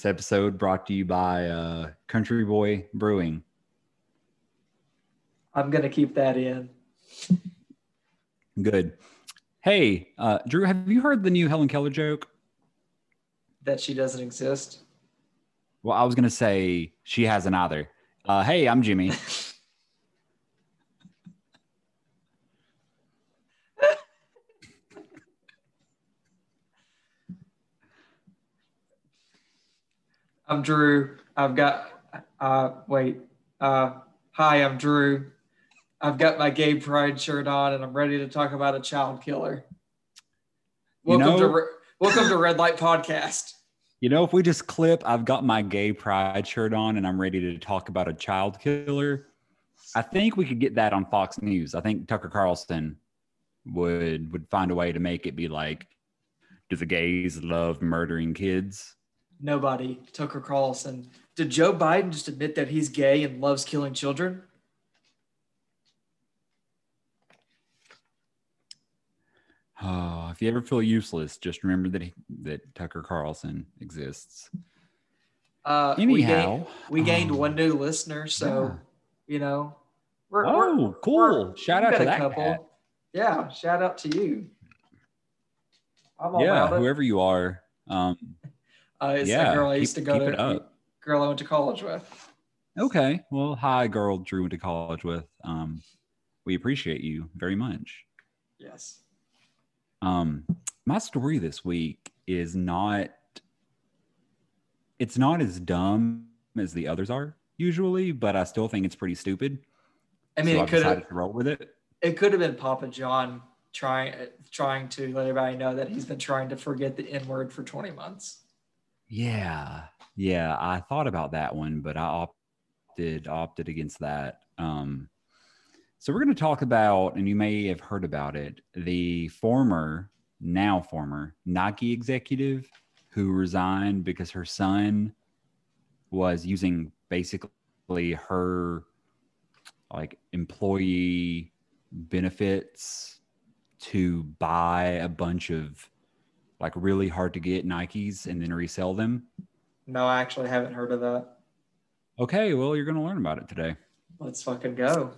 This episode brought to you by uh, Country Boy Brewing. I'm gonna keep that in. Good. Hey, uh, Drew, have you heard the new Helen Keller joke? That she doesn't exist. Well, I was going to say she hasn't either. Uh, hey, I'm Jimmy. I'm Drew. I've got. Uh, wait. Uh, hi, I'm Drew. I've got my gay pride shirt on, and I'm ready to talk about a child killer. You Welcome know- to Re- Welcome to Red Light Podcast. You know, if we just clip, I've got my gay pride shirt on and I'm ready to talk about a child killer. I think we could get that on Fox News. I think Tucker Carlson would would find a way to make it be like, do the gays love murdering kids? Nobody. Tucker Carlson. Did Joe Biden just admit that he's gay and loves killing children? Oh, if you ever feel useless, just remember that he, that Tucker Carlson exists. Uh, we Anyhow, gained, we gained um, one new listener, so you know. We're, Oh, we're- cool. we're- Shout out to that cat. Yeah, shout out to you. Yeah, whoever you are. Um, Uh, it's yeah, a girl I keep- used to go to. Girl I went to college with. okay. Well, hi, girl Drew went to college with. Um, we appreciate you very much. Yes. Um, my story this week is not. It's not as dumb as the others are usually, but I still think it's pretty stupid. I mean, so it could have roll with it. it could have been Papa John trying trying to let everybody know that he's been trying to forget the N word for 20 months. Yeah, yeah. I thought about that one, but I opted opted against that. Um, so we're going to talk about, and you may have heard about it, the former, now former Nike executive who resigned because her son was using basically her like employee benefits to buy a bunch of like really hard to get Nikes and then resell them. No, I actually haven't heard of that. Okay, well, you're going to learn about it today. Let's fucking go.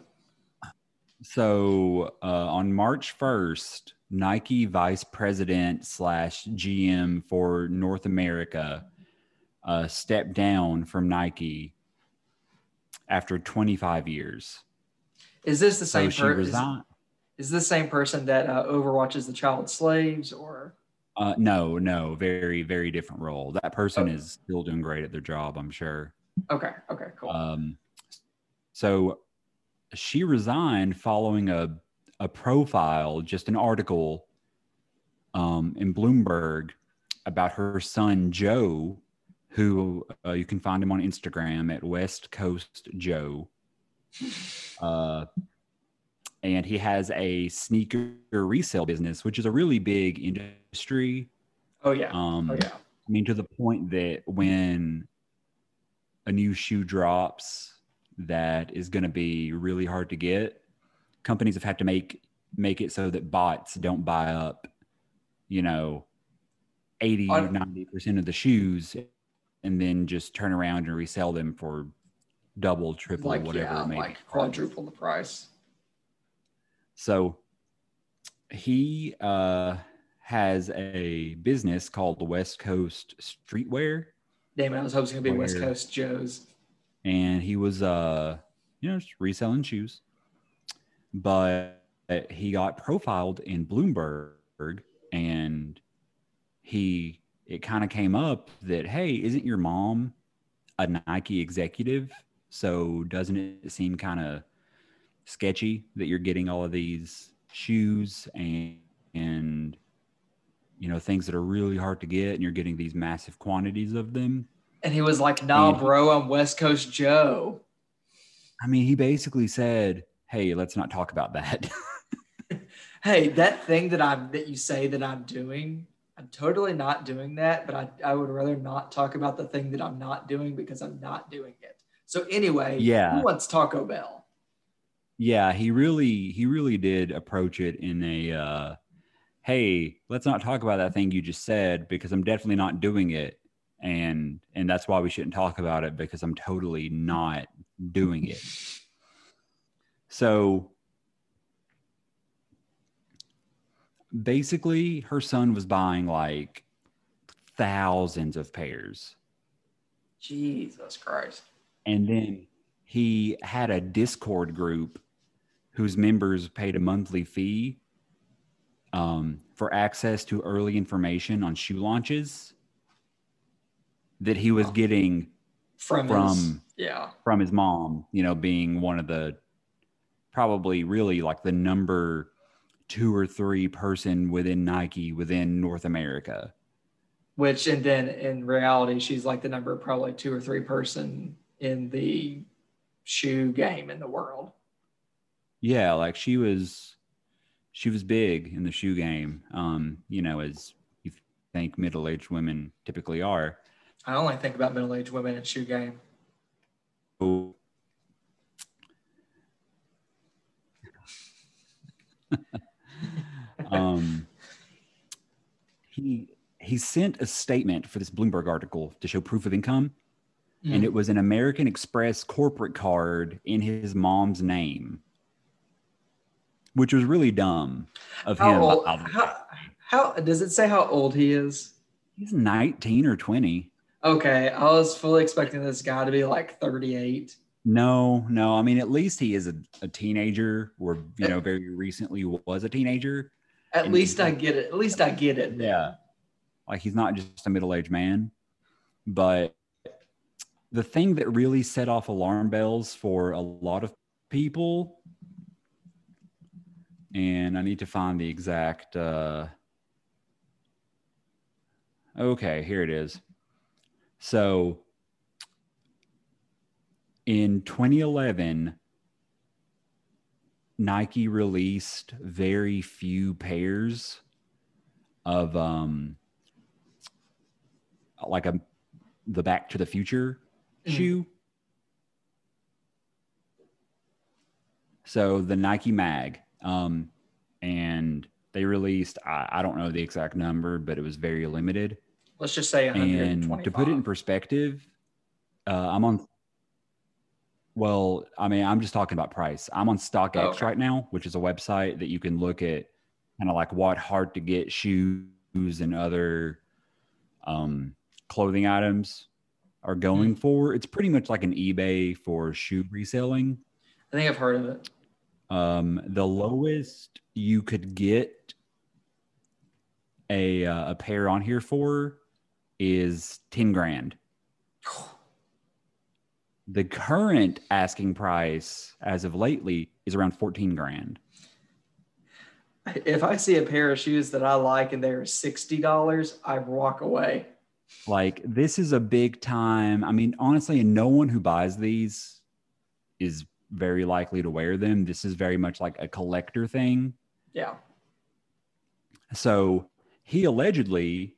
So uh, on March 1st, Nike vice president slash GM for North America uh, stepped down from Nike after 25 years. Is this the same she person? resigned. Is this the same person that uh, overwatches the child slaves or Uh, no, no, very, very different role. That person Oh. is still doing great at their job, I'm sure. okay, okay, cool. Um, so she resigned following a a profile, just an article, um, in Bloomberg about her son Joe, who uh, you can find him on Instagram at West Coast Joe. Uh, and he has a sneaker resale business, which is a really big industry. oh yeah. Um, oh yeah. I mean, to the point that when a new shoe drops that is going to be really hard to get, companies have had to make make it so that bots don't buy up, you know, 80 I- 90% of the shoes and then just turn around and resell them for double, triple, Like whatever yeah, it may like be. quadruple the price. So he uh, has a business called the West Coast Streetwear. Damn, I was hoping it would be West Coast Joe's. and he was uh you know just reselling shoes but he got profiled in bloomberg and he it kind of came up that hey isn't your mom a nike executive so doesn't it seem kind of sketchy that you're getting all of these shoes and and you know things that are really hard to get and you're getting these massive quantities of them And he was like, nah, And- bro, I'm West Coast Joe. I mean, he basically said, "Hey, let's not talk about that." Hey, that thing that I'm that you say that I'm doing, I'm totally not doing that, but I, I would rather not talk about the thing that I'm not doing because I'm not doing it. So anyway, Yeah. who wants Taco Bell? Yeah, he really he really did approach it in a uh hey, let's not talk about that thing you just said because I'm definitely not doing it. and and that's why we shouldn't talk about it because I'm totally not doing it. So basically her son was buying like thousands of pairs Jesus Christ. and then he had a discord group whose members paid a monthly fee um, for access to early information on shoe launches that he was getting From, his, From- yeah. from his mom, you know, being one of the probably really like the number two or three person within Nike within North America. Which and then in reality, she's like the number probably two or three person in the shoe game in the world. Yeah, like she was she was big in the shoe game. Um, you know, as you think middle-aged women typically are. I only think about middle aged women in shoe game. So um, he he sent a statement for this Bloomberg article to show proof of income, Mm. and it was an American Express corporate card in his mom's name, which was really dumb of how, him. old, by the way. how, how does it say how old he is? He's nineteen or twenty. Okay, I was fully expecting this guy to be like 38. No, no. I mean, at least he is a, a teenager, or you know, very recently was a teenager. At And- least I get it. At least I get it. Yeah. Like he's not just a middle aged man. But the thing that really set off alarm bells for a lot of people, and I need to find the exact. Uh, okay, here it is. So in 2011, Nike released very few pairs of um like a the Back to the Future Mhm. shoe. So the Nike Mag, um, and they released I, I don't know the exact number, but it was very limited. Let's just say And to put it in perspective, uh, I'm on. Well, I mean, I'm just talking about price. I'm on StockX Oh, okay. right now, which is a website that you can look at kind of like what hard to get shoes and other um, clothing items are going for. It's pretty much like an eBay for shoe reselling. I think I've heard of it. Um, the lowest you could get a uh, a pair on here for is ten grand. The current asking price as of lately is around fourteen grand. If I see a pair of shoes that I like and they're $60, I walk away. Like this is a big time. I mean, honestly, no one who buys these is very likely to wear them. This is very much like a collector thing. Yeah. So he allegedly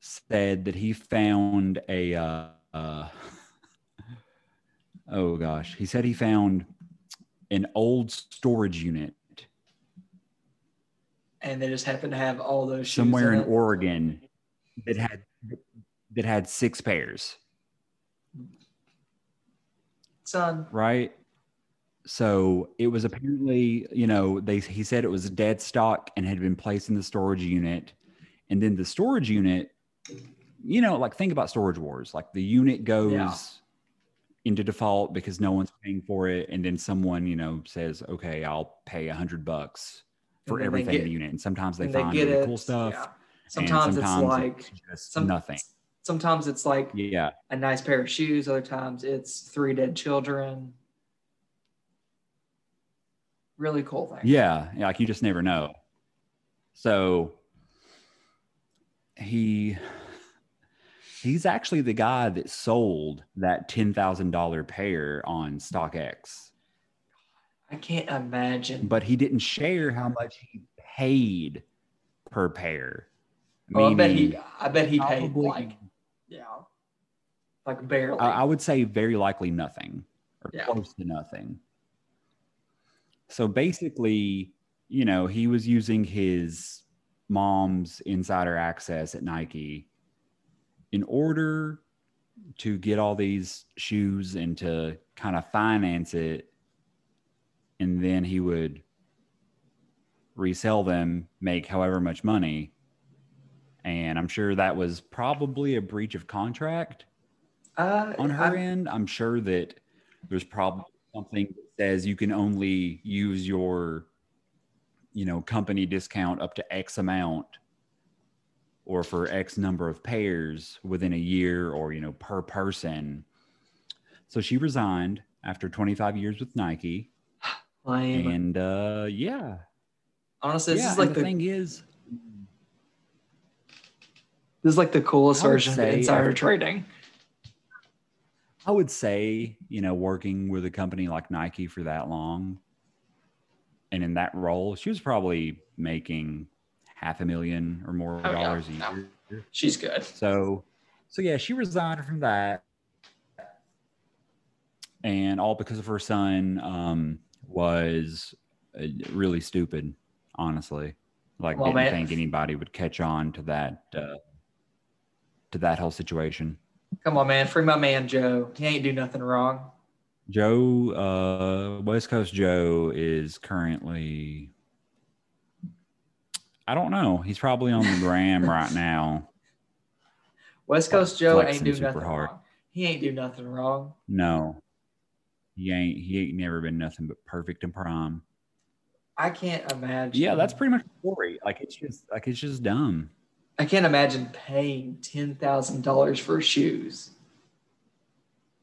said that he found a. Uh, uh, oh gosh, he said he found an old storage unit And they just happened to have all those shoes somewhere in it. Oregon that had that had six pairs, Son, right? So it was apparently, you know, they he said it was dead stock and had been placed in the storage unit, and then the storage unit, you know, like think about storage wars. Like the unit goes Yeah. into default because no one's paying for it, and then someone, you know, says, "Okay, I'll pay a hundred bucks for they everything in the unit." And sometimes they and find get really it. cool stuff. Yeah. and Sometimes, it's like just some- nothing. sometimes it's like Yeah. a nice pair of shoes. Other times it's three dead children. Really cool thing. Yeah, yeah, like you just never know. So he he's actually the guy that sold that ten thousand dollar pair on StockX, I can't imagine. but he didn't share how much he paid per pair. oh, I bet he. I bet he paid like yeah, like barely. I, I would say very likely nothing or Yeah. close to nothing. So basically, you know, he was using his mom's insider access at Nike in order to get all these shoes and to kind of finance it, and then he would resell them, make however much money. And I'm sure that was probably a breach of contract Uh, on her I'm- end. I'm sure that there's probably something says you can only use your, you know, company discount up to X amount or for X number of pairs within a year or, you know, per person. So she resigned after 25 years with Nike. lame. And uh yeah. Honestly, this yeah, is like the, the thing is, this is like the coolest version of insider trading. I would say, you know, working with a company like Nike for that long and in that role, she was probably making half a million or more Oh, yeah, dollars a no. She's good. So, so yeah, she resigned from that. And all because of her son um, was uh, really stupid, honestly. Like, Well, didn't man. think anybody would catch on to that, uh, to that whole situation. Come on, man. Free my man Joe. He ain't do nothing wrong. Joe, uh, West Coast Joe is currently, I don't know. He's probably on the gram right now. West Coast Joe ain't do nothing hard. wrong. He ain't do nothing wrong. No, he ain't. He ain't never been nothing but perfect and prime. I can't imagine. Yeah, that's pretty much the story. Like it's just, like it's just dumb. I can't imagine paying ten thousand dollars for shoes.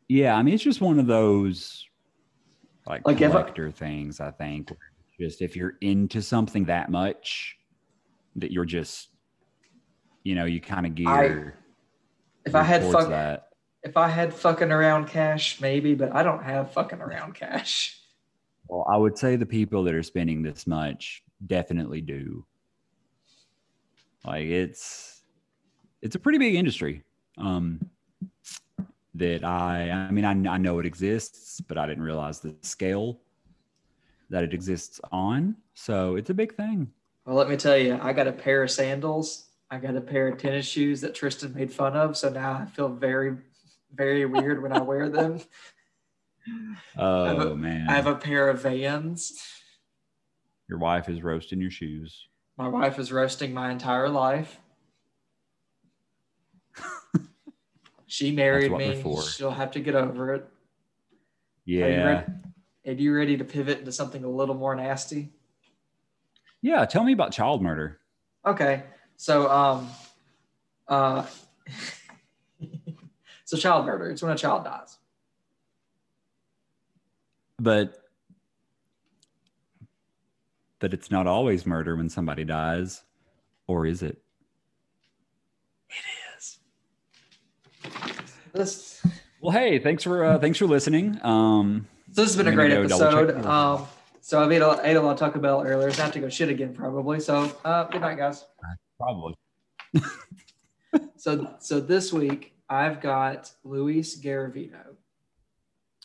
Yeah, I mean, it's just one of those like, Like, if I- collector things. I think just if you're into something that much, that you're just, you know, you kind of gear. If I had fuck, that. if I had fucking around cash, maybe, but I don't have fucking around cash. Well, I would say the people that are spending this much definitely do. Like it's it's a pretty big industry. Um that I I mean I, I know it exists, but I didn't realize the scale that it exists on. So it's a big thing. Well, let me tell you, I got a pair of sandals. I got a pair of tennis shoes that Tristan made fun of. So now I feel very, very weird when I wear them. Oh a- man. I have a pair of Vans. Your wife is roasting your shoes. My wife is roasting my entire life. she married me. She'll have to get over it. Are you, Yeah. ready, are you ready to pivot into something a little more nasty? Yeah. Tell me about child murder. Okay. So, um, uh, so child murder. It's when a child dies. but but it's not always murder when somebody dies or is it It is. This. well hey thanks for uh, thanks for listening um So this has been a I'm great gonna go double check episode. the- Um, so I've ate a, ate a lot of Taco Bell earlier. So I have to go shit again probably. So uh, good night, guys. probably So so this week I've got Luis Garavito.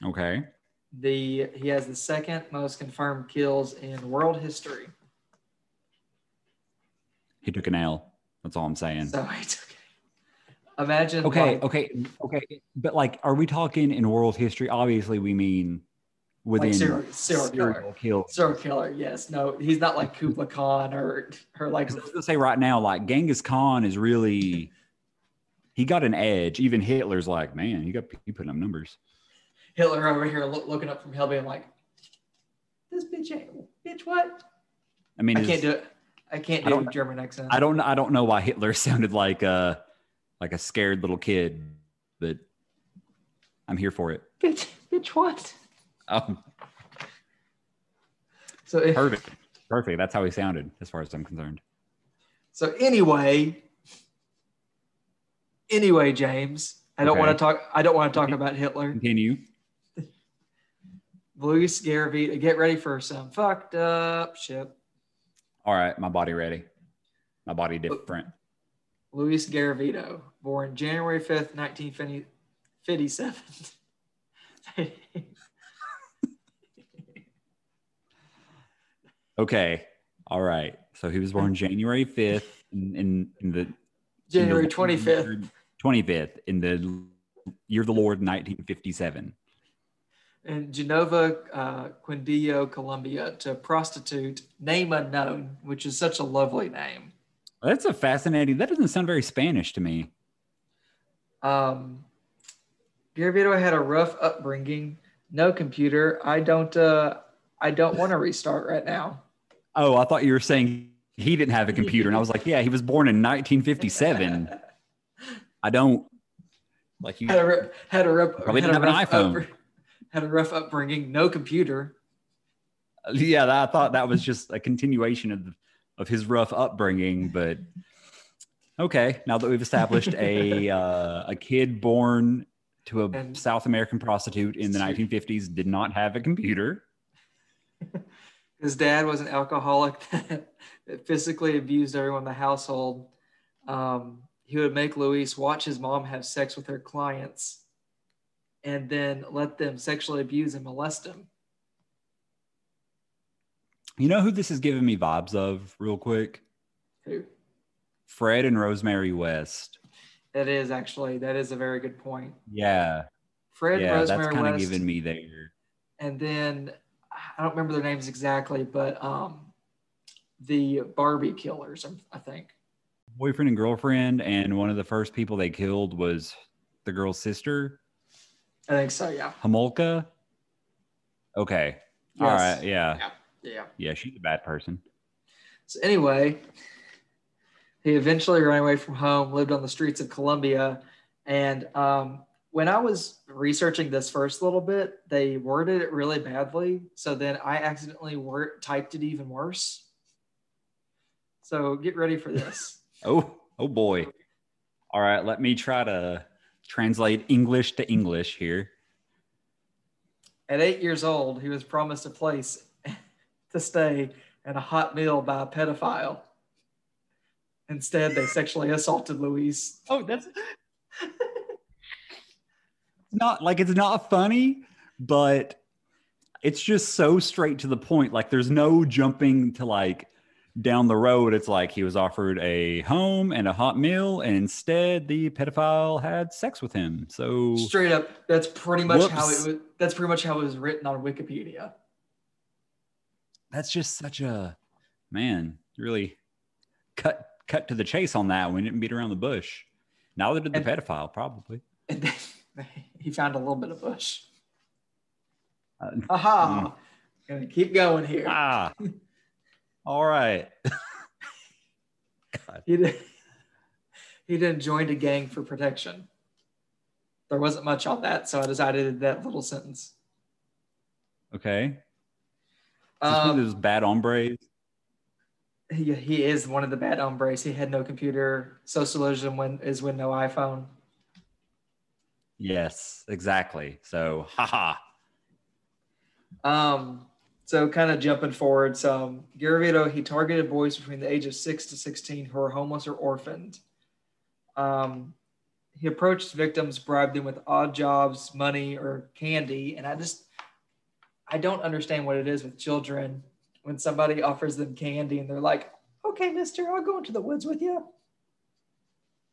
okay The he has the second most confirmed kills in world history. he took an l that's all i'm saying So he took Imagine okay like, okay okay but like are we talking in world history obviously we mean within serial- serial killer. serial serial killer. Yes, no, he's not like Kubla Khan or or like I was gonna say right now, like Genghis Khan is really he got an edge. Even Hitler's like, man, you got you putting up numbers. Hitler over here look, looking up from hell, being like, "This bitch ain't bitch what? I mean, I can't do it. I can't do don't- German accent. I don't I don't know why Hitler sounded like a like a scared little kid, but I'm here for it. bitch, bitch what? Um, So if, perfect, perfect. That's how he sounded, as far as I'm concerned. so anyway, anyway, James, I don't Okay. want to talk. I don't want to talk about Hitler. Continue. Luis Garavito, get ready for some fucked up shit. All right, my body ready. My body different. Luis Garavito, born January 5th, 1957. Okay. All right. So he was born January 5th in, in, in the January in the 25th. 25th in the year of the Lord 1957. In Genova, uh, Quindío, Colombia, to prostitute, name unknown, which is such a lovely name. That's a fascinating. That doesn't sound very Spanish to me. Um, Garavito had a rough upbringing. No computer. I don't. Uh, I don't want to restart right now. Oh, I thought you were saying he didn't have a computer, and I was like, yeah, he was born in 1957. I don't like you had a had a rough, probably didn't have an iPhone. Had a rough upbringing. No computer. yeah, that, I thought that was just a continuation of of his rough upbringing, but okay. Now that we've established a uh, a kid born to a And- South American prostitute in the 1950s did not have a computer. His dad was an alcoholic that physically abused everyone in the household. Um, he would make Luis watch his mom have sex with her clients and then let them sexually abuse and molest him. You know who this is giving me vibes of, real quick? Who? Fred and Rosemary West. That is actually, that is a very good point. Yeah, Fred yeah, and that's Rosemary kind of West. giving me there. and then I don't remember their names exactly, but um, the Barbie killers, I think. Boyfriend and girlfriend, and one of the first people they killed was the girl's sister, I think so, yeah. Homolka. Okay, all Yes. right, yeah, Yeah. Yeah. yeah, she's a bad person. So anyway, he eventually ran away from home, lived on the streets of Colombia, and um, when I was researching this first little bit, they worded it really badly. So then I accidentally word, typed it even worse. So get ready for this. Oh, oh boy. All right, let me try to translate English to English here. At eight years old, he was promised a place to stay and a hot meal by a pedophile. Instead, they sexually assaulted Luis. Oh, that's not like it's not funny, but it's just so straight to the point. Like there's no jumping to like down the road. It's like he was offered a home and a hot meal, and instead the pedophile had sex with him. So Straight up, that's pretty much how it was. That's pretty much how it was written on Wikipedia. that's just such a man. Really cut cut to the chase on that one. Didn't beat around the bush. Neither did the And- pedophile, probably. And then he found a little bit of bush. Uh, Aha! Gonna keep going here. ah, all right. He didn't. He then joined a gang for protection. There wasn't much on that, so I decided that little sentence. Okay. Um, those bad hombres. he, he is one of the bad hombres. He had no computer. Socialism when, is when no iPhone. Yes, exactly. So, haha. Um, so kind of jumping forward, so Garavito, he targeted boys between the age of six to 16 who were homeless or orphaned. Um, he approached victims, bribed them with odd jobs, money, or candy. And I just, I don't understand what it is with children when somebody offers them candy and they're like, okay, mister, I'll go into the woods with you.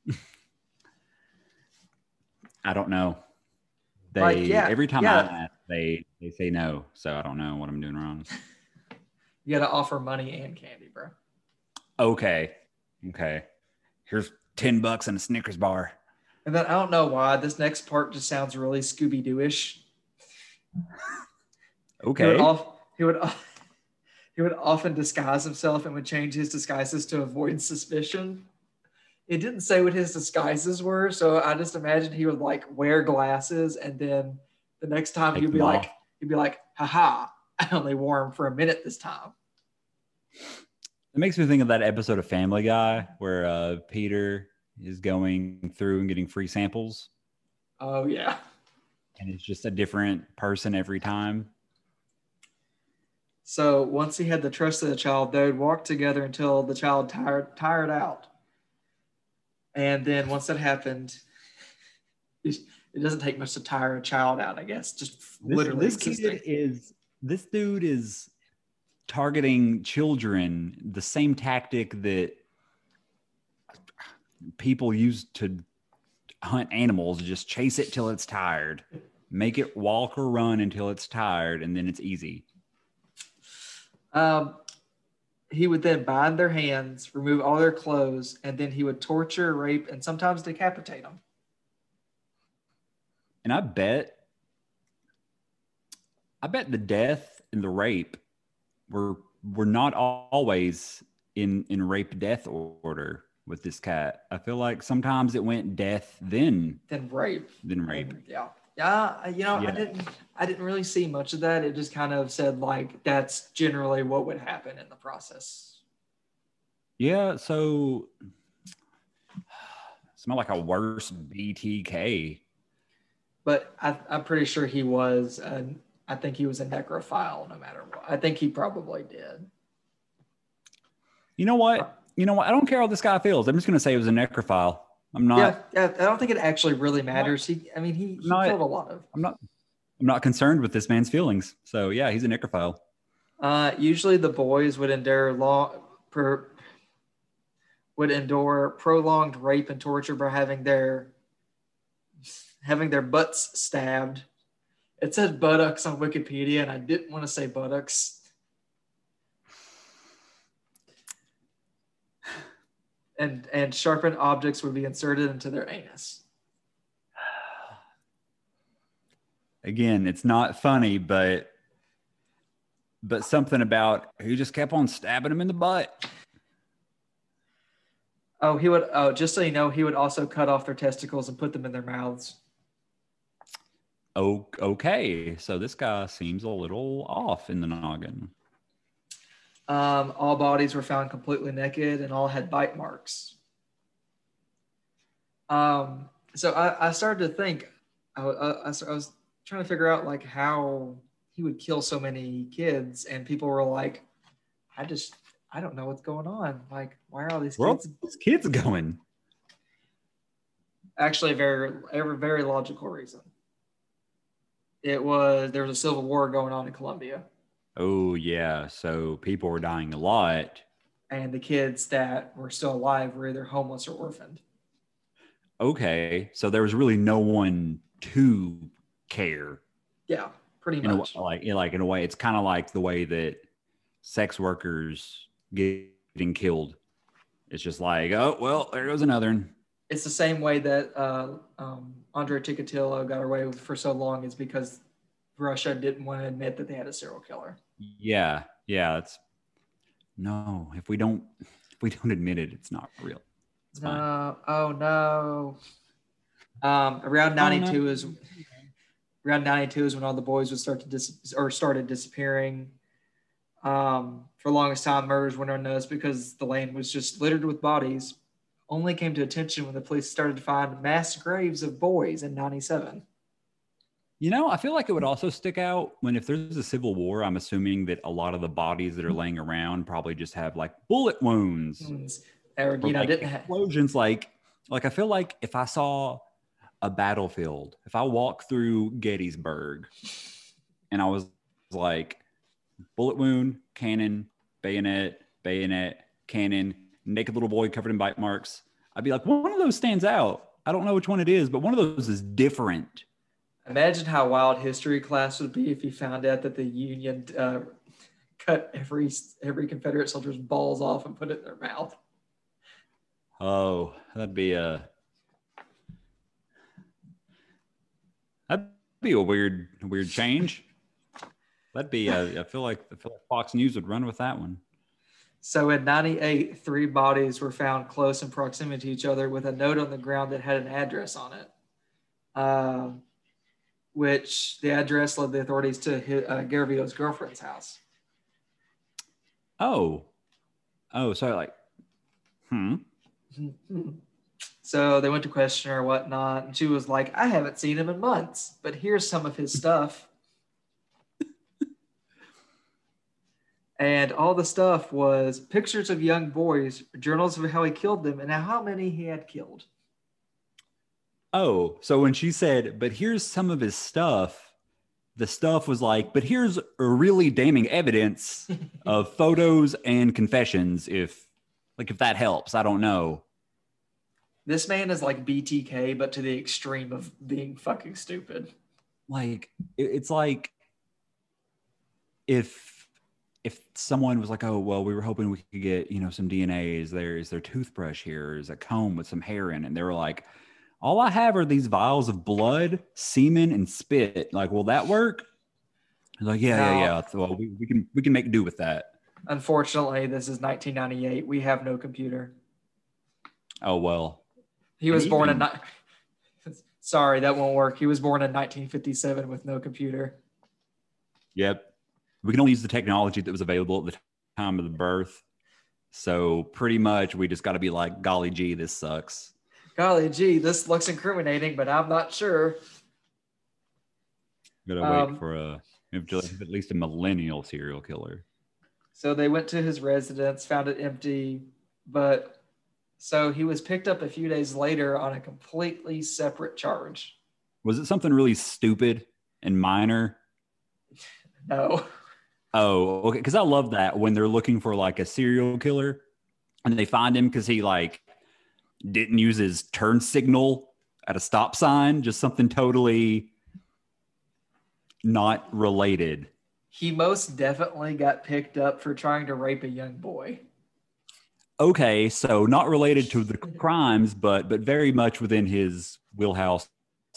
I don't know. They Like, yeah, every time yeah. I ask, they they say no. So I don't know what I'm doing wrong. You got to offer money and candy, bro. Okay. Okay. Here's 10 bucks and a Snickers bar. And then I don't know why this next part just sounds really Scooby Doo ish. He Okay. would, off, he would he would often disguise himself and would change his disguises to avoid suspicion. It didn't say what his disguises were, so I just imagined he would like wear glasses, and then the next time Take he'd be like, he'd be like, "Haha, I only wore them for a minute this time." It makes me think of that episode of Family Guy where uh, Peter is going through and getting free samples, Oh yeah, and it's just a different person every time. So once he had the trust of the child, they would walk together until the child tired tired out. And then once that happened, it doesn't take much to tire a child out, I guess. Just This, literally this existing. kid is this dude is targeting children the same tactic that people use to hunt animals. Just chase it till it's tired. Make it walk or run until it's tired, and then it's easy. Um, he would then bind their hands, remove all their clothes, and then he would torture, rape, and sometimes decapitate them. And I bet, I bet the death and the rape were were not always in in rape death order with this cat. I feel like sometimes it went death then Then rape. then rape. Mm, yeah. Yeah, you know, Yeah. I didn't I didn't really see much of that. It just kind of said like that's generally what would happen in the process. Yeah, so it's not like a worse BTK. But I, I'm pretty sure he was. I think he was a necrophile, no matter what. I think he probably did. You know what? You know what? I don't care how this guy feels. I'm just gonna say it was a necrophile. I'm not. yeah, yeah. I don't think it actually really matters. He, I mean, he, he Not- killed a lot of. I'm not. I'm not concerned with this man's feelings. So yeah, he's a necrophile. Uh, usually, the boys would endure long, per, would endure prolonged rape and torture by having their having their butts stabbed. It said buttocks on Wikipedia, and I didn't want to say buttocks. And and sharpened objects would be inserted into their anus. Again, it's not funny, but but something about he just kept on stabbing him in the butt. Oh, he would. Oh, just so you know, he would also cut off their testicles and put them in their mouths. Okay. So this guy seems a little off in the noggin. Um, all bodies were found completely naked and all had bite marks. Um, so I, I started to think, I, I, I was- trying to figure out like how he would kill so many kids, and people were like, I just, I don't know what's going on. Like, why are all these Where kids? these kids going? Actually, a very, a very logical reason. It was there was a civil war going on in Colombia. Oh yeah. So people were dying a lot. and the kids that were still alive were either homeless or orphaned. Okay. So there was really no one to care. Yeah, pretty In a, much. like in like in a way, it's kind of like the way that sex workers getting killed. It's just like, oh well, there goes another one. It's the same way that uh, um, Andre Chikatilo got away with for so long is because Russia didn't want to admit that they had a serial killer. Yeah, yeah. That's no. If we don't, if we don't admit it, it's not real. It's fine. No, oh no. Um, around Oh, no. 92 is around 92 is when all the boys would start to dis or started disappearing. Um, for the longest time, murders went unnoticed because the land was just littered with bodies. Only came to attention when the police started to find mass graves of boys in 97. You know, I feel like it would also stick out when if there's a civil war. I'm assuming that a lot of the bodies that are laying around probably just have like bullet wounds, Or, or, you know, like didn't explosions. Like, like I feel like if I saw a battlefield, if I walk through Gettysburg, and I was like, bullet wound, cannon, bayonet, bayonet, cannon, naked little boy covered in bite marks, I'd be like, one of those stands out. I don't know which one it is, but one of those is different. Imagine how wild history class would be if you found out that the Union uh, cut every every Confederate soldier's balls off and put it in their mouth. Oh, that'd be a that'd be a weird weird change. That'd be a, I feel like I feel like Fox News would run with that one. So in 98, three bodies were found close in proximity to each other with a note on the ground that had an address on it, um, which the address led the authorities to hi- uh, Garavito's girlfriend's house. Oh, oh, so like, hmm. So they went to question her or whatnot, and she was like, I haven't seen him in months, but here's some of his stuff. And all the stuff was pictures of young boys, journals of how he killed them, and how many he had killed. Oh, so when she said, "But here's some of his stuff," the stuff was like, "But here's really damning evidence of photos and confessions." If like if that helps, I don't know. This man is like BTK, but to the extreme of being fucking stupid. Like it's like if if someone was like, oh well, we were hoping we could get you know some DNA. Is there is there toothbrush here? Is a comb with some hair in? it? And they were like, all I have are these vials of blood, semen, and spit. Like, will that work? Like, yeah, No. yeah, yeah. Well, we, we can we can make do with that. Unfortunately, this is 1998. We have no computer. Oh well. He was born in. ni- Sorry, that won't work. He was born in 1957 with no computer. Yep. We can only use the technology that was available at the time of the birth. So pretty much we just got to be like, golly gee, this sucks. Golly gee, this looks incriminating, but I'm not sure. Gotta Um, wait for a at least a millennial serial killer. So they went to his residence, found it empty, but so he was picked up a few days later on a completely separate charge. Was it something really stupid and minor? No. Oh, okay. Because I love that when they're looking for like a serial killer and they find him because he like didn't use his turn signal at a stop sign, just something totally not related. He most definitely got picked up for trying to rape a young boy. Okay, so not related to the crimes, but but very much within his wheelhouse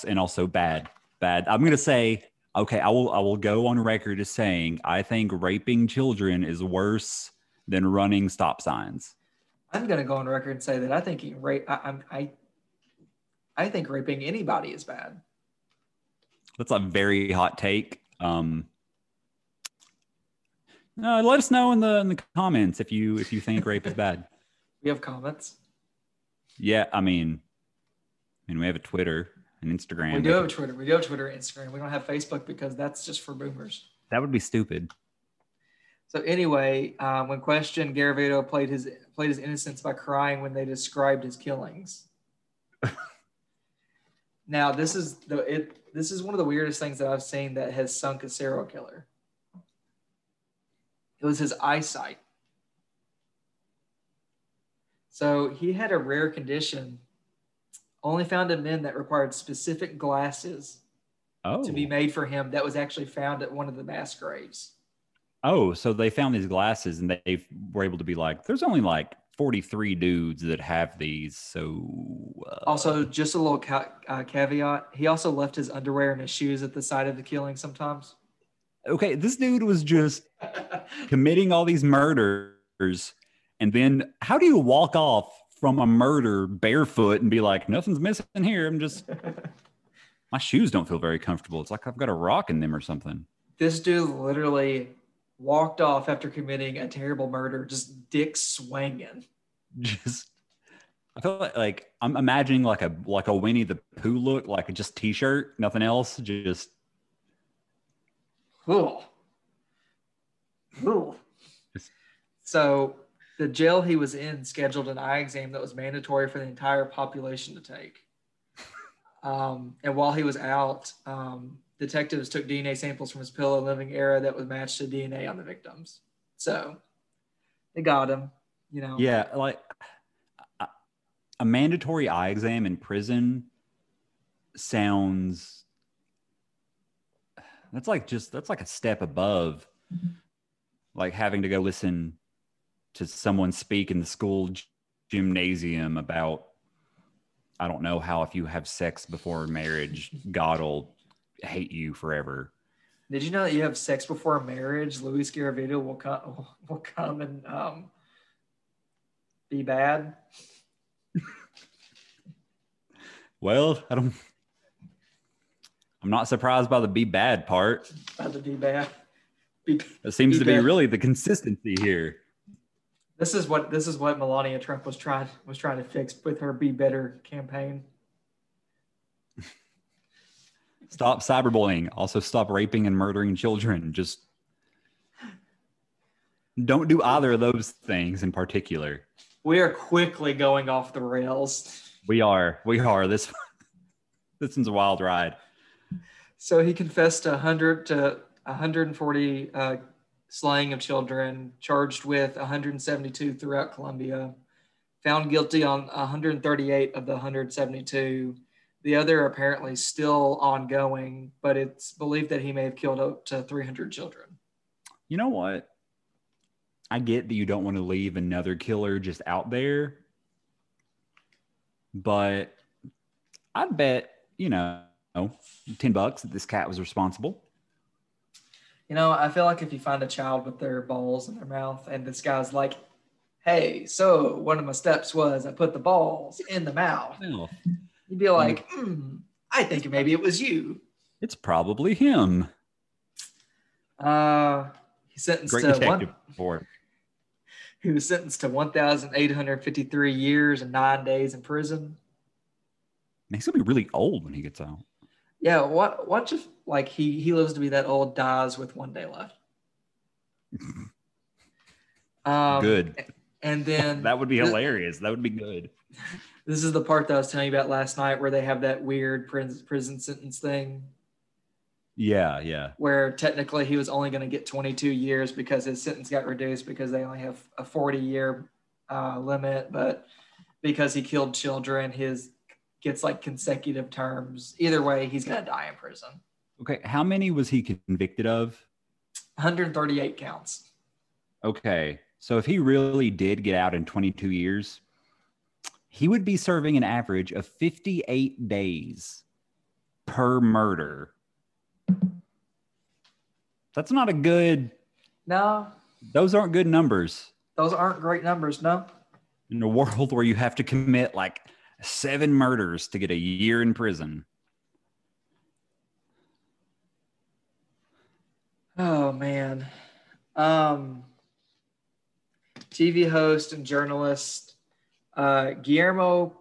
and also bad. Bad. I'm gonna say, okay, I will I will go on record as saying I think raping children is worse than running stop signs. I'm gonna go on record and say that I think rape. I, I'm I. I think raping anybody is bad. That's a very hot take. Um, uh, let us know in the in the comments if you if you think rape is bad. We have comments. Yeah, I mean, I mean we have a Twitter and Instagram. We do have Twitter. We do have Twitter, Instagram. We don't have Facebook because that's just for boomers. that would be stupid. So anyway, um, when questioned, Garavito played his played his innocence by crying when they described his killings. now this is the it. This is one of the weirdest things that I've seen that has sunk a serial killer. It was his eyesight. So he had a rare condition, only found in men that required specific glasses Oh, to be made for him. That was actually found at one of the mass graves. Oh, so they found these glasses and they were able to be like, there's only like 43 dudes that have these. So, uh, Also, just a little ca- uh, caveat: he also left his underwear and his shoes at the site of the killing sometimes. okay, this dude was just committing all these murders. And then how do you walk off from a murder barefoot and be like, nothing's missing here? I'm just, my shoes don't feel very comfortable. It's like I've got a rock in them or something. this dude literally walked off after committing a terrible murder, just dick swinging. Just, I feel like, like I'm imagining like a like a Winnie the Pooh look, like a just t-shirt, nothing else, just Cool. Cool. Just- So the jail he was in scheduled an eye exam that was mandatory for the entire population to take. Um, and while he was out, um, detectives took DNA samples from his pillow and living area that was matched to DNA on the victims. So they got him, you know. Yeah, like a- a mandatory eye exam in prison sounds that's like just that's like a step above like having to go listen to someone speak in the school gymnasium about I don't know how if you have sex before marriage, God will hate you forever. Did you know that you have sex before marriage? Luis Garavito will come will come and um, be bad. Well, I don't I'm not surprised by the be bad part. By the be bad. Be, It seems Be to be really the consistency here. This is what this is what Melania Trump was trying was trying to fix with her "Be Better" campaign. Stop cyberbullying. Also, stop raping and murdering children. Just don't do either of those things in particular. We are quickly going off the rails. We are. We are. This this one's a wild ride. So he confessed to 100 to 140 uh, slaying of children, charged with 172 throughout Colombia. found guilty on 138 of the 172. The other apparently still ongoing, but it's believed that he may have killed up to 300 children. You know what? I get that you don't want to leave another killer just out there, but I bet, you know, 10 bucks that this cat was responsible. You know, I feel like if you find a child with their balls in their mouth and this guy's like, hey, so one of my steps was I put the balls in the mouth, you'd be like, mm, I think maybe it was you. It's probably him. Uh, he sentenced Great to one, he was sentenced to 1,853 years and nine days in prison. He's gonna be really old when he gets out. Yeah, what what if like he he lives to be that old, dies with one day left. Um, good. And then That would be hilarious. That would be good. This is the part that I was telling you about last night, where they have that weird prison prison sentence thing, Yeah, yeah. where technically he was only going to get 22 years because his sentence got reduced because they only have a 40 year uh, limit, but because he killed children, his gets like consecutive terms. Either way, he's going to die in prison. Okay, how many was he convicted of? 138 counts. Okay, so if he really did get out in 22 years, he would be serving an average of 58 days per murder. That's not a good, No, those aren't good numbers those aren't great numbers. No. in a world where you have to commit like seven murders to get a year in prison. Oh man. Um TV host and journalist uh Guillermo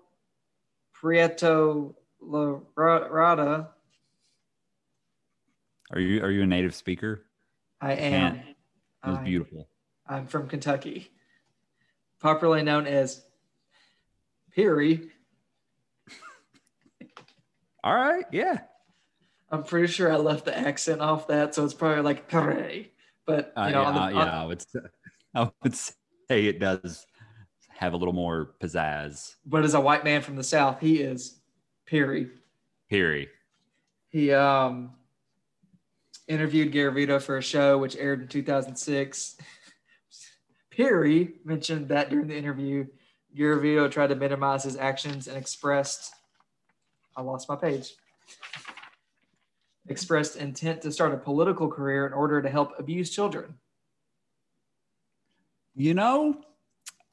Prieto Rada. Are you are you a native speaker? I am. It was I- beautiful. I'm from Kentucky. Popularly known as Pirry. All right, yeah. I'm pretty sure I left the accent off that, so it's probably like Pirry. But you Uh, know, yeah, the, uh, yeah, I would, I would say it does have a little more pizzazz. but as a white man from the South, he is Pirry. Pirry. He um, interviewed Garavito for a show which aired in 2006. Pirry mentioned that during the interview, Garavito tried to minimize his actions and expressed, I lost my page, expressed intent to start a political career in order to help abused children. You know,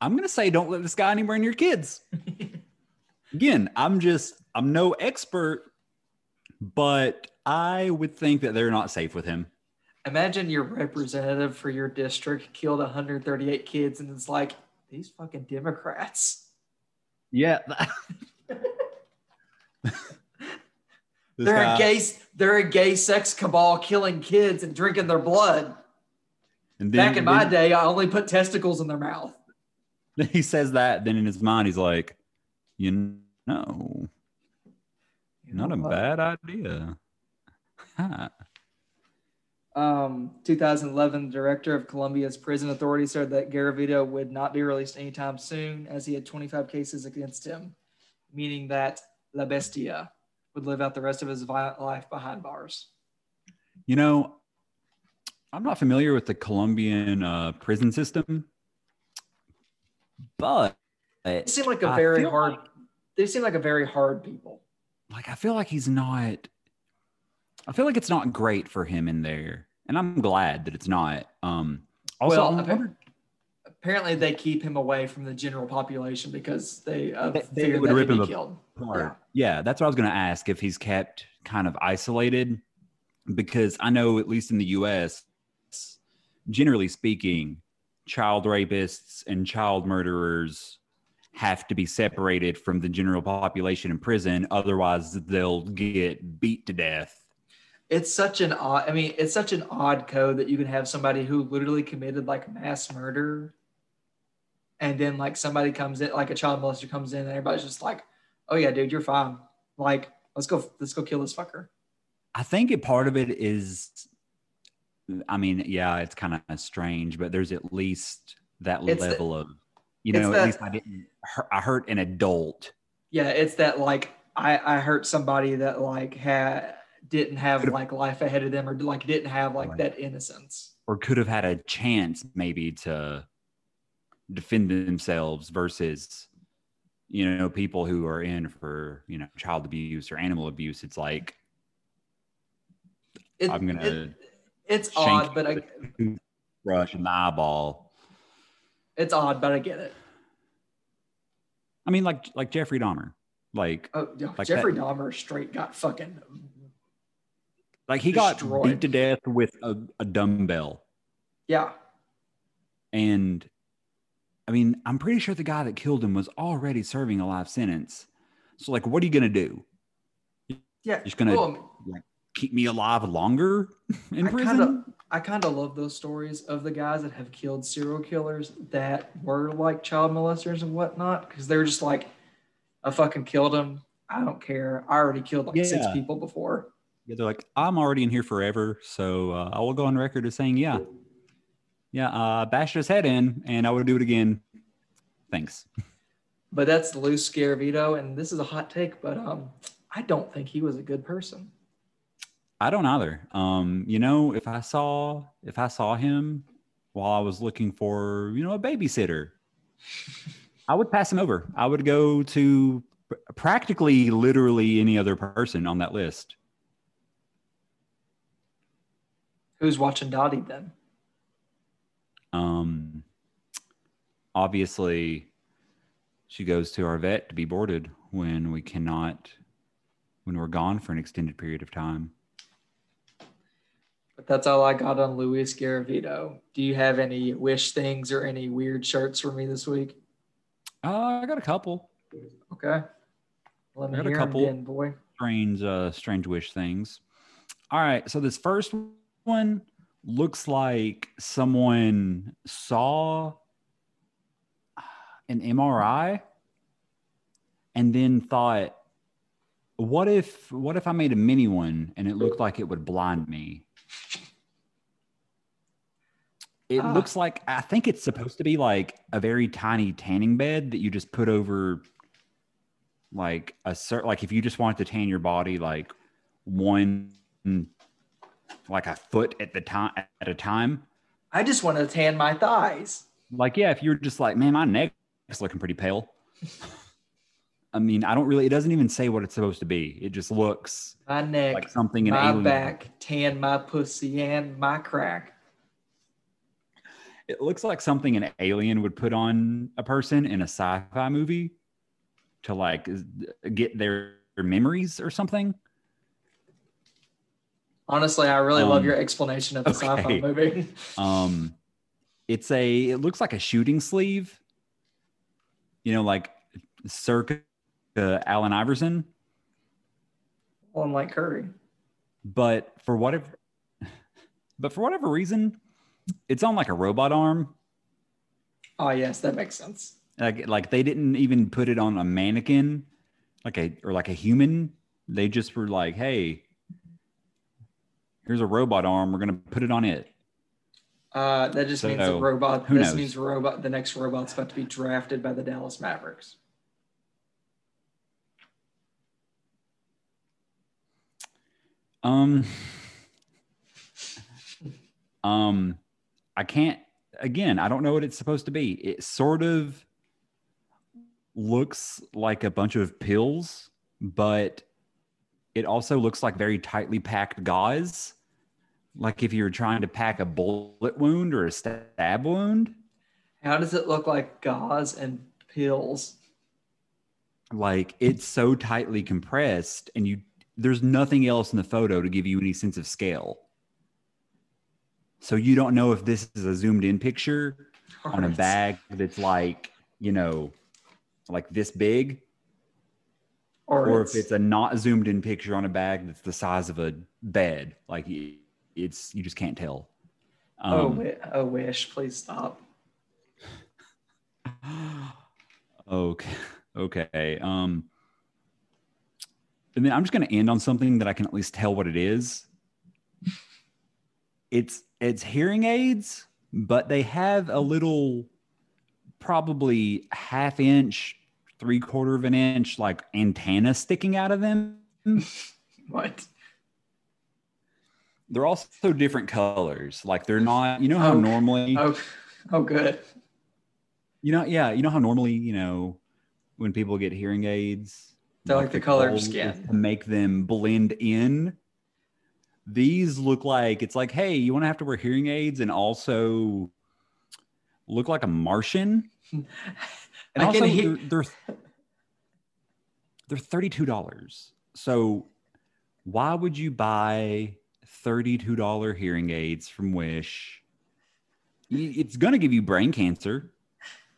I'm gonna say don't let this guy anywhere near your kids. Again, I'm just I'm no expert, but I would think that they're not safe with him. Imagine your representative for your district killed 138 kids, and it's like, these fucking Democrats. Yeah. They're a gay, they're a gay sex cabal killing kids and drinking their blood. and then, Back in my then day, I only put testicles in their mouth. he says that. Then in his mind, he's like, you know, You not know a what? bad idea. Huh. Um, 2011, director of Colombia's prison authority said that Garavito would not be released anytime soon, as he had 25 cases against him, meaning that La Bestia would live out the rest of his violent life behind bars. You know, I'm not familiar with the Colombian uh, prison system, but They seem like a very hard. like- they seem like a very hard people. like I feel like he's not. I feel like it's not great for him in there, and I'm glad that it's not. Um, also, Well, I wonder- Apparently, they keep him away from the general population because they, uh, They- they would rip him killed. part. Yeah, that's what I was going to ask if he's kept kind of isolated because I know at least in the US generally speaking child rapists and child murderers have to be separated from the general population in prison otherwise they'll get beat to death. It's such an odd. I mean, it's such an odd code that you can have somebody who literally committed like mass murder, and then like somebody comes in, like a child molester comes in, and everybody's just like, "Oh yeah, dude, you're fine. Like, let's go, let's go kill this fucker." I think it part of it is I mean, yeah, it's kind of strange, but there's at least that It's the- level of you know, that- at least I didn't. hurt- I hurt an adult. Yeah, it's that like I I hurt somebody that like had didn't have like life ahead of them or like didn't have like Right. that innocence. or could have had a chance maybe to defend themselves versus you know people who are in for you know child abuse or animal abuse. It's like It, i'm gonna it- it's odd, but I with a toothbrush in the eyeball. It's odd, but I get it. i mean like like jeffrey dahmer. Like Oh, Like Jeffrey Dahmer straight got fucking like he got beat to death with a, a dumbbell. Yeah. and i mean i'm pretty sure the guy that killed him was already serving a life sentence so like what are you gonna do Yeah. Just gonna- Well, keep me alive longer in I prison kinda- I kind of love those stories of the guys that have killed serial killers that were like child molesters and whatnot because they're just like, I fucking killed him. I don't care. I already killed like six people before. Yeah, they're like, I'm already in here forever, so uh, I will go on record as saying, yeah, yeah, uh, bashed his head in, and I would do it again. Thanks. But that's Luis Garavito, and this is a hot take, but um, I don't think he was a good person. I don't either. Um, you know, if I saw if I saw him while I was looking for, you know, a babysitter, I would pass him over. I would go to pr- practically literally any other person on that list. Who's watching Dottie then? Um, obviously, she goes to our vet to be boarded when we cannot, when we're gone for an extended period of time. But that's all I got on Luis Garavito. Do you have any wish things or any weird shirts for me this week? Uh, I got a couple Okay. Let I me got a couple. again, boy. strange, uh, strange wish things. All right, so this first one looks like someone saw an MRI and then thought, "What if, what if I made a mini one and it looked like it would blind me?" It Ah. looks like I think it's supposed to be like a very tiny tanning bed that you just put over like a certain like if you just want to tan your body like one like a foot at the time at a time. I just want to tan my thighs. like yeah if you're just like man my neck is looking pretty pale. I mean i don't really it doesn't even say what it's supposed to be. It just looks My neck, like something in my alien back, tan my pussy and my crack. it looks like something an alien would put on a person in a sci-fi movie to like get their, their memories or something Honestly, I really love Um, your explanation of the sci-fi movie. Um, it's a. It looks like a shooting sleeve. You know, like circa uh, Allen Iverson, One like Curry. but for whatever, but for whatever reason, it's on like a robot arm. Oh yes, that makes sense. Like, like they didn't even put it on a mannequin, like a or like a human. They just were like, "Hey, here's a robot arm. We're gonna put it on it." Uh, that just means the So, robot. who This knows? means robot. The next robot's about to be drafted by the Dallas Mavericks. Um, um, I can't. Again, I don't know what it's supposed to be. It sort of looks like a bunch of pills, but it also looks like very tightly packed gauze. Like if you're trying to pack a bullet wound or a stab wound. How does it look like gauze and pills? Like it's so tightly compressed, and you there's nothing else in the photo to give you any sense of scale. So you don't know if this is a zoomed in picture on a bag that's like, you know, like this big, or, or it's, if it's a not zoomed in picture on a bag that's the size of a bed. Like it's, you just can't tell. oh, Um, wi- oh, wish, please stop. okay. Okay. Um, and then I'm just going to end on something that I can at least tell what it is. It's it's hearing aids, but they have a little probably half inch, three quarter of an inch, like antenna sticking out of them. What? They're also different colors. Like they're not, you know how Oh. normally, Oh, oh, good. you know, yeah, you know how normally, you know, when people get hearing aids, They like the color of skin. to make them blend in. These look like it's like, hey, you want to have to wear hearing aids and also look like a Martian. And I also, can hear- they're, they're they're thirty-two dollars. So why would you buy thirty-two dollar hearing aids from Wish? It's gonna give you brain cancer.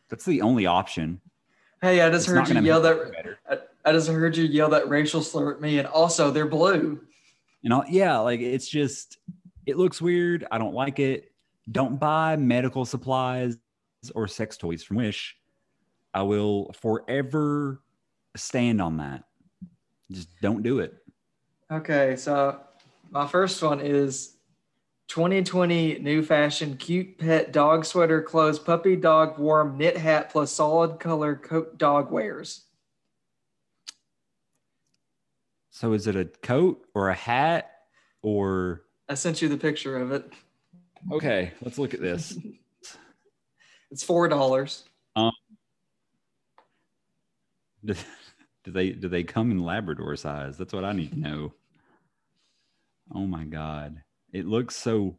That's the only option. Hey, I just It's heard you yell that. I, I just heard you yell that racial slur at me, and also they're blue. And all, yeah, like it's just it looks weird. I don't like it. Don't buy medical supplies or sex toys from Wish. I will forever stand on that. Just don't do it. Okay, so my first one is 2020 new fashion cute pet dog sweater clothes puppy dog warm knit hat plus solid color coat dog wears. So is it a coat or a hat or I sent you the picture of it. okay, let's look at this. It's four dollars. do, um. do they do they come in Labrador size? That's what I need to know. Oh my god. It looks so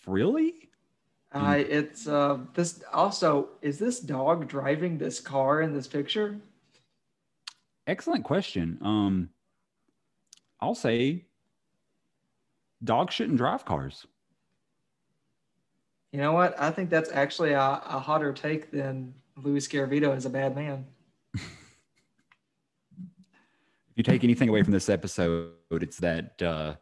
frilly. I it's uh this also is this dog driving this car in this picture? Excellent question. Um I'll say dogs shouldn't drive cars. You know what? I think that's actually a, a hotter take than Louis Garavito is a bad man. If you take anything away from this episode, it's that uh,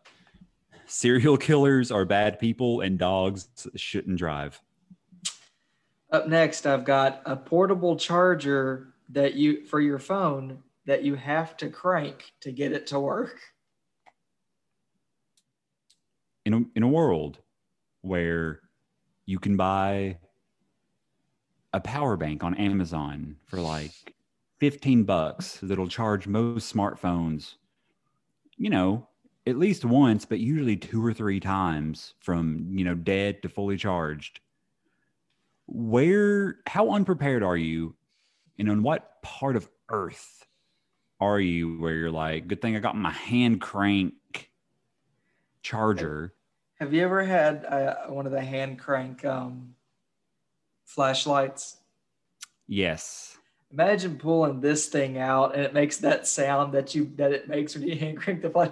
serial killers are bad people and dogs shouldn't drive. Up next, I've got a portable charger that you for your phone that you have to crank to get it to work. In a, in a world where you can buy a power bank on Amazon for like 15 bucks that'll charge most smartphones, you know, at least once, but usually two or three times from, you know, dead to fully charged. Where, how unprepared are you? And on what part of Earth are you where you're like, good thing I got my hand crank charger? Have you ever had uh, one of the hand crank um, flashlights? Yes. Imagine pulling this thing out and it makes that sound that you that it makes when you hand crank the flash.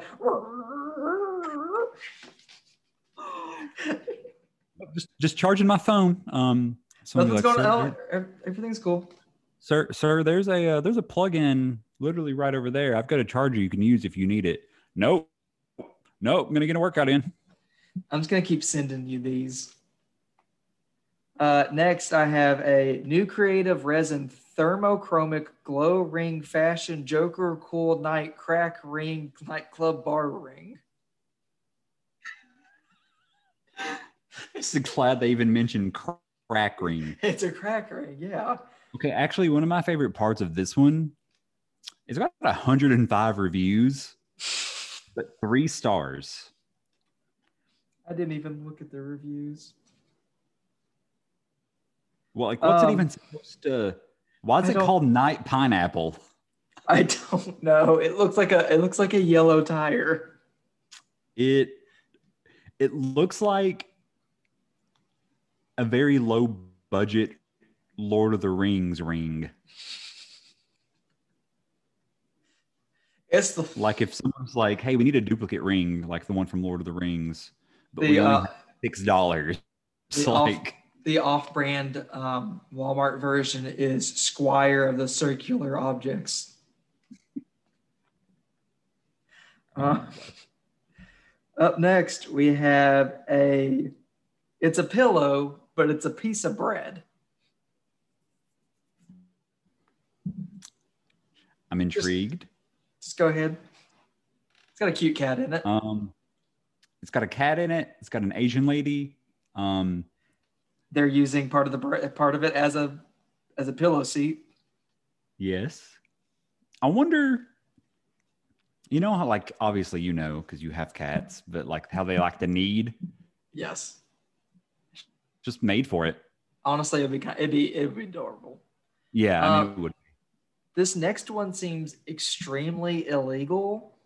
Just, just charging my phone. Um, Nothing's like, going "Sir, on. Everything's cool. sir, sir, there's a uh, there's a plug-in literally right over there. I've got a charger you can use if you need it. Nope, nope. I'm gonna get a workout in. I'm just gonna keep sending you these. Uh, next, I have a new creative resin thermochromic glow ring fashion Joker cool night crack ring nightclub bar ring. Just glad they even mentioned crack ring. It's a crack ring, yeah. Okay, actually, one of my favorite parts of this one is about 105 reviews, but three stars. I didn't even look at the reviews. Well, like, what's Um, it even supposed to? Why is I it called night pineapple? I don't know. It looks like a it looks like a yellow tire. It it looks like a very low budget Lord of the Rings ring. It's the Like if someone's like, "Hey, we need a duplicate ring like the one from Lord of the Rings," but we the only uh, have six dollars. It's the off- like the off-brand um, Walmart version is Squire of the Circular Objects. Uh, up next, we have a. It's a pillow, but it's a piece of bread. I'm intrigued. Just go ahead. It's got a cute cat in it. Um, it's got a cat in it. It's got an Asian lady. Um, they're using part of the part of it as a as a pillow seat. Yes. I wonder. You know how, like, obviously you know because you have cats, but like how they like the knead, Yes. just made for it. Honestly, it'd be it'd be it'd be adorable. Yeah, I Uh, knew it would. This next one seems extremely illegal.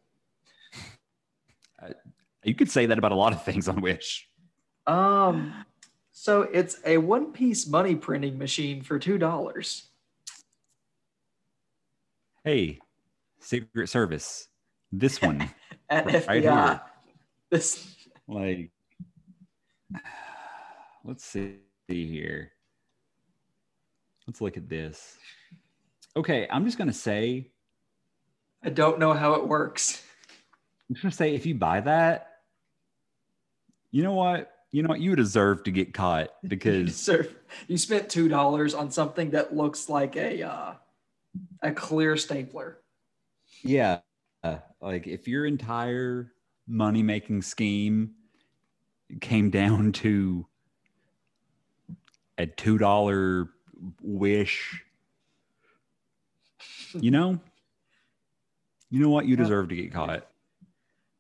You could say that about a lot of things on Wish. Um, so it's a one-piece money printing machine for two dollars. Hey, Secret Service, this one, at Right FBI. here. This like, let's see here. Let's look at this. Okay, I'm just gonna say, I don't know how it works. I'm just gonna say, if you buy that, you know what? You know what? You deserve to get caught You, because deserve- you spent two dollars on something that looks like a uh, a clear stapler. Yeah. Uh, like if your entire money making scheme came down to a $2 wish, you know, you know what? You deserve to get caught.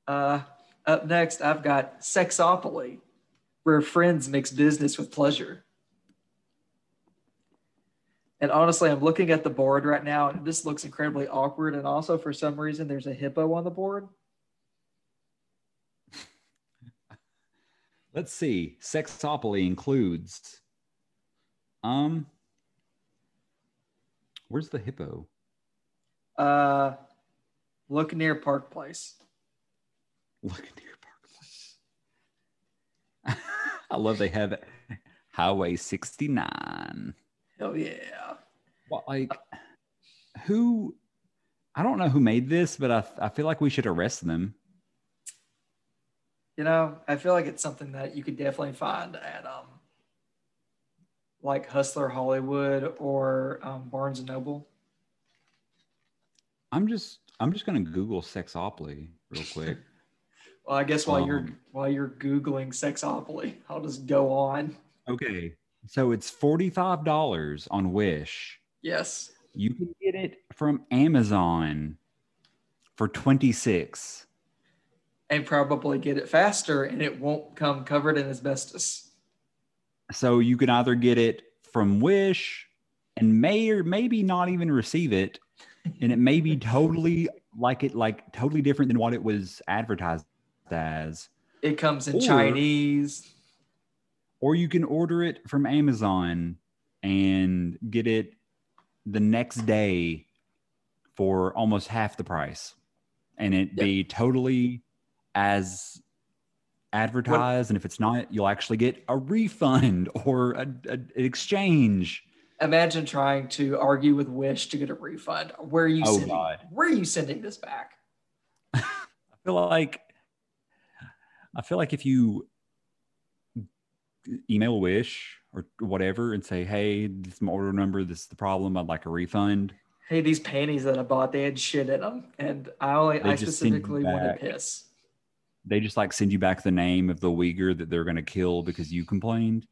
Uh, up next, I've got Sexopoly, where friends mix business with pleasure. And honestly, I'm looking at the board right now, and this looks incredibly awkward. And also, for some reason, there's a hippo on the board. Let's see. Sexopoly includes, um, where's the hippo? Uh, look near Park Place. Look at your park. I love they have Highway 69. Hell yeah. What like who I don't know who made this, but I, I feel like we should arrest them. You know, I feel like it's something that you could definitely find at um, like Hustler Hollywood or um, Barnes and Noble. I'm just I'm just gonna Google Sexopoly real quick. Well, I guess while you're Um, while you're googling Sexopoly, I'll just go on. okay. So it's $45 on Wish. Yes. You can get it from Amazon for 26. and probably get it faster and it won't come covered in asbestos. So you can either get it from Wish and may or maybe not even receive it. And it may be totally like it, like totally different than what it was advertised as. It comes in Or- Chinese. Or you can order it from Amazon and get it the next day for almost half the price. And it Yep. be totally as advertised. And if it's not, you'll actually get a refund or a, a- an exchange. Imagine trying to argue with Wish to get a refund. Where are you Oh, sending? God. Where are you sending this back? I feel like I feel like if you email Wish or whatever and say, "Hey, this is my order number. This is the problem. I'd like a refund." Hey, these panties that I bought, they had shit in them, and I only They I just send you specifically wanted piss. They just like send you back the name of the Uyghur that they're going to kill because you complained.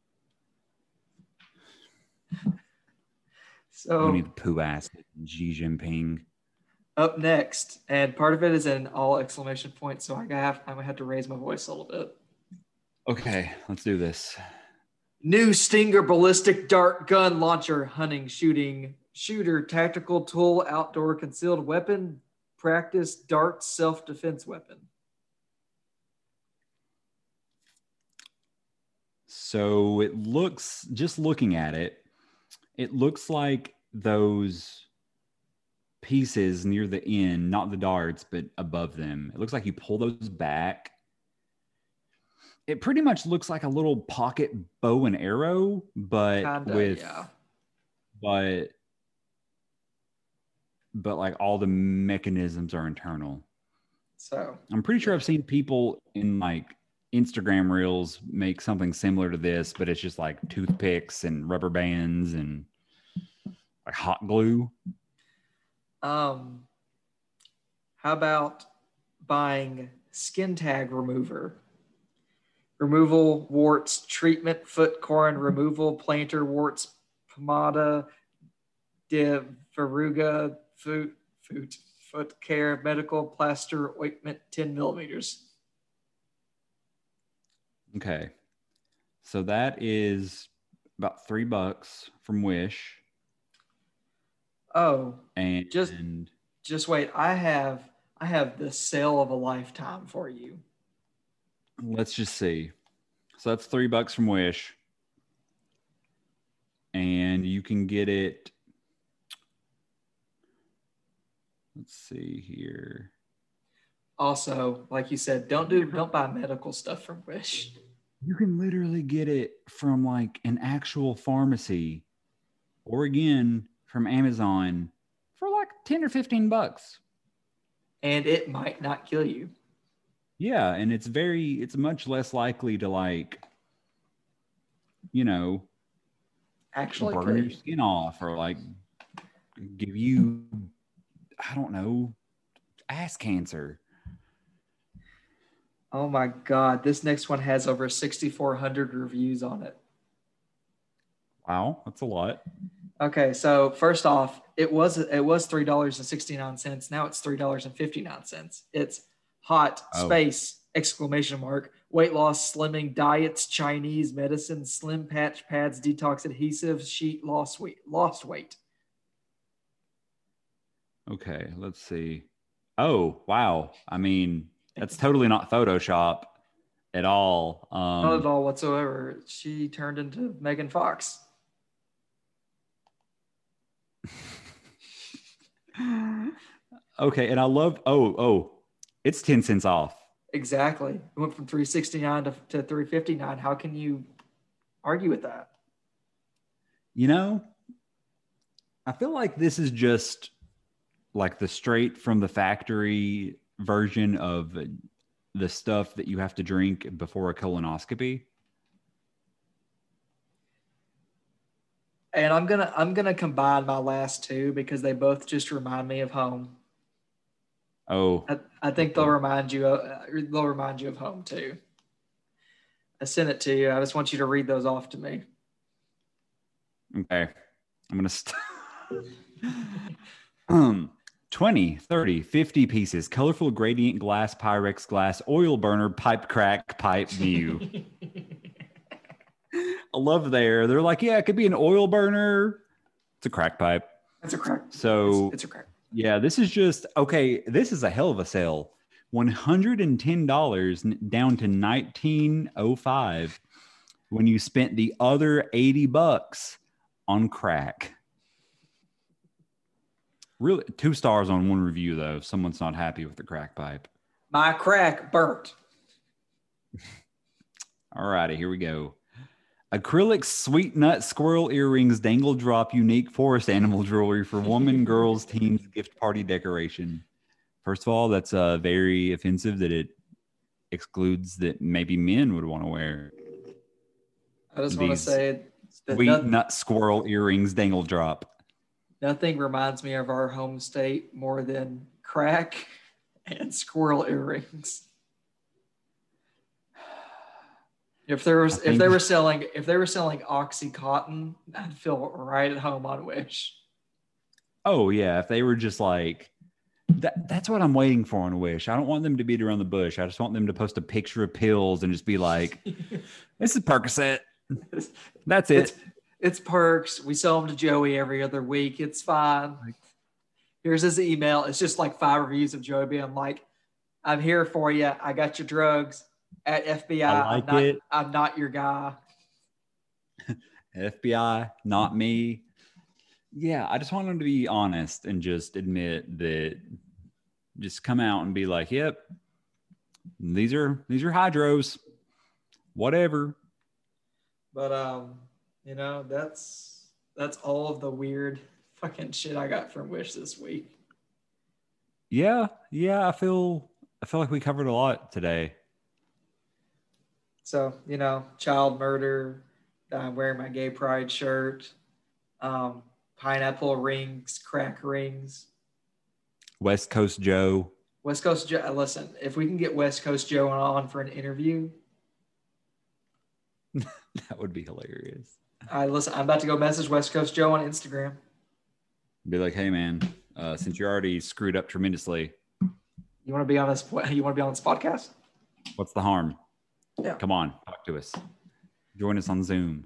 So Only the poo ass Xi Jinping. Up next, and part of it is in all exclamation points, so I have I'm gonna have to raise my voice a little bit. Okay, let's do this. New Stinger ballistic dart gun launcher, hunting, shooting, shooter, tactical tool, outdoor concealed weapon, practice dart self defense weapon. So it looks, just looking at it, it looks like those pieces near the end, not the darts, but above them. It looks like you pull those back. It pretty much looks like a little pocket bow and arrow, but Kinda, with, yeah. but, but like all the mechanisms are internal. So I'm pretty sure I've seen people in like Instagram reels make something similar to this, but it's just like toothpicks and rubber bands and like hot glue. Um how about buying skin tag remover? removal warts treatment, foot corn removal, plantar warts, pomada, de verruga, foot, foot, foot care, medical plaster ointment, 10 millimeters. Okay. So that is about three bucks from Wish. Oh, And Just- just wait. I have I have the sale of a lifetime for you. let's just see. So that's three bucks from Wish. And you can get it. Let's see here. Also, like you said, don't do don't buy medical stuff from Wish. You can literally get it from like an actual pharmacy or again from Amazon for like 10 or 15 bucks. And it might not kill you. Yeah, and it's very it's much less likely to like you know, Actually, burn your skin off or like give you I don't know, ass cancer. Oh my god, this next one has over 6,400 reviews on it. Wow, that's a lot. Okay, so first off, it was it was three dollars and sixty nine cents. Now it's three dollars and fifty nine cents. It's hot Oh. space exclamation mark weight loss slimming diets Chinese medicine slim patch pads detox adhesives sheet lost weight lost weight. Okay, let's see. Oh, wow. I mean, that's totally not Photoshop at all. Um Not at all whatsoever. She turned into Megan Fox. Okay, and I love oh oh, it's ten cents off. Exactly. It went from 369 to, to 359. How can you argue with that? You know, I feel like this is just like the straight from the factory version of the stuff that you have to drink before a colonoscopy. And I'm gonna I'm gonna combine my last two because they both just remind me of home. Oh, I, I think they'll remind you of, uh, they'll remind you of home too. I sent it to you. I just want you to read those off to me. okay. I'm going to st- um 20, 30, 50 pieces, colorful gradient glass, Pyrex glass, oil burner, pipe crack, pipe view. Love there. They're like, yeah, it could be an oil burner. It's a crack pipe. It's a crack. So it's, it's a crack. yeah, this is just okay. This is a hell of a sale. One hundred and ten dollars down to nineteen oh five when you spent the other eighty bucks on crack. Really, two stars on one review though. Someone's not happy with the crack pipe. My crack burnt. All righty, here we go. Acrylic sweet nut squirrel earrings, dangle drop, unique forest animal jewelry for women, girls, teens, gift party decoration. First of all, that's uh, very offensive that it excludes that maybe men would want to wear I just want to say that sweet nut squirrel earrings, dangle drop. nothing reminds me of our home state more than crack and squirrel earrings. If there was if they were selling if they were selling oxycontin, I'd feel right at home on Wish. Oh yeah, if they were just like that, that's what I'm waiting for on Wish. I don't want them to beat around the bush. I just want them to post a picture of pills and just be like, "This is Percocet." That's it. It's, it's perks. We sell them to Joey every other week. It's fine. Here's his email. It's just like five reviews of Joey being like, I'm here for you. I got your drugs at FBI. I like am not, it. I'm not your guy. FBI, not me. Yeah, I just want them to be honest and just admit that just come out and be like, "Yep. These are these are hydros. Whatever." But um, you know, that's that's all of the weird fucking shit I got from Wish this week. Yeah, yeah, I feel I feel like we covered a lot today. So, you know, child murder, I'm wearing my gay pride shirt, um, pineapple rings, crack rings. West Coast Joe. West Coast Joe, listen, if we can get West Coast Joe on for an interview, that would be hilarious. Right, listen, I'm about to go message West Coast Joe on Instagram. Be like, hey man, uh, since you're already screwed up tremendously, You want to be on this? You want to be on this podcast? what's the harm? Yeah. Come on, talk to us. Join us on Zoom.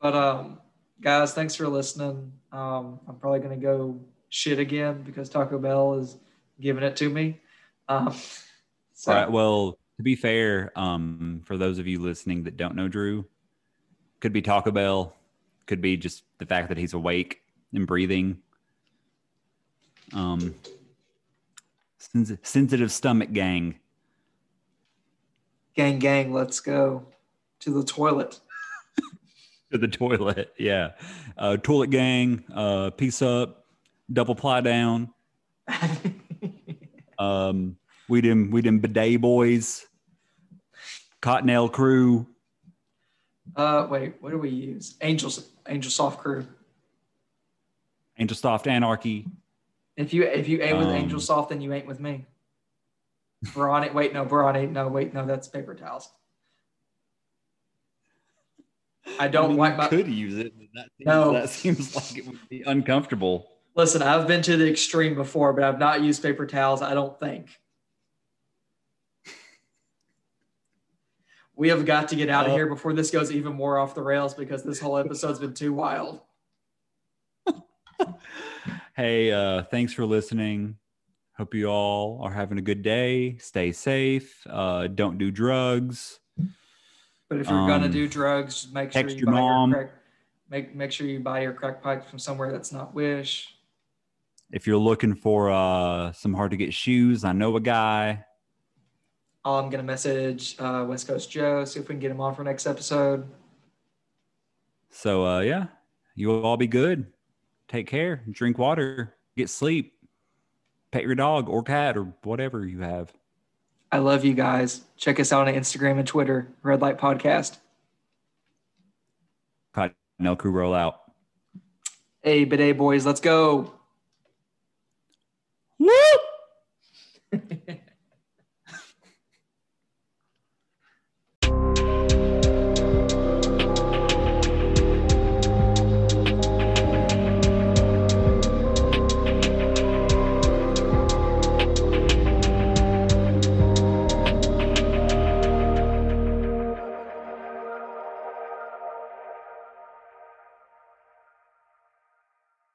But um, guys, thanks for listening. Um, I'm probably gonna go shit again because Taco Bell is giving it to me. Um, so All right. Well, to be fair, um, for those of you listening that don't know Drew, could be Taco Bell, could be just the fact that he's awake and breathing. Um, sensitive stomach gang. Gang, gang, let's go to the toilet. to the toilet. Yeah. Uh, toilet gang, uh, piece up, double ply down. Um, we them we them bidet boys, Cottonelle crew. uh, wait, what do we use? Angels, Angel Soft Crew. Angel Soft Anarchy. If you if you ain't with Um, Angel Soft, then you ain't with me. Brawny, wait, no, Brawny, no, wait, no, that's paper towels. I don't I mean, wipe you my. could use it. but That seems, No. that seems like it would be uncomfortable. Listen, I've been to the extreme before, but I've not used paper towels. I don't think. We have got to get out of Uh, here before this goes even more off the rails because this whole episode's been too wild. Hey, uh, thanks for listening. Hope you all are having a good day. Stay safe. Uh, don't do drugs. But if you're gonna Um, do drugs, make sure you your buy mom. your crack. Make make sure you buy your crack pipe from somewhere that's not Wish. If you're looking for uh, some hard to get shoes, I know a guy. I'm gonna message uh, West Coast Joe see if we can get him on for next episode. So uh, yeah, you will all be good. Take care. Drink water. Get sleep pet your dog or cat or whatever you have. I love you guys. Check us out on Instagram and Twitter, Red Light Podcast. Cottonelle Crew roll out. Hey, bidet boys, let's go. Woo!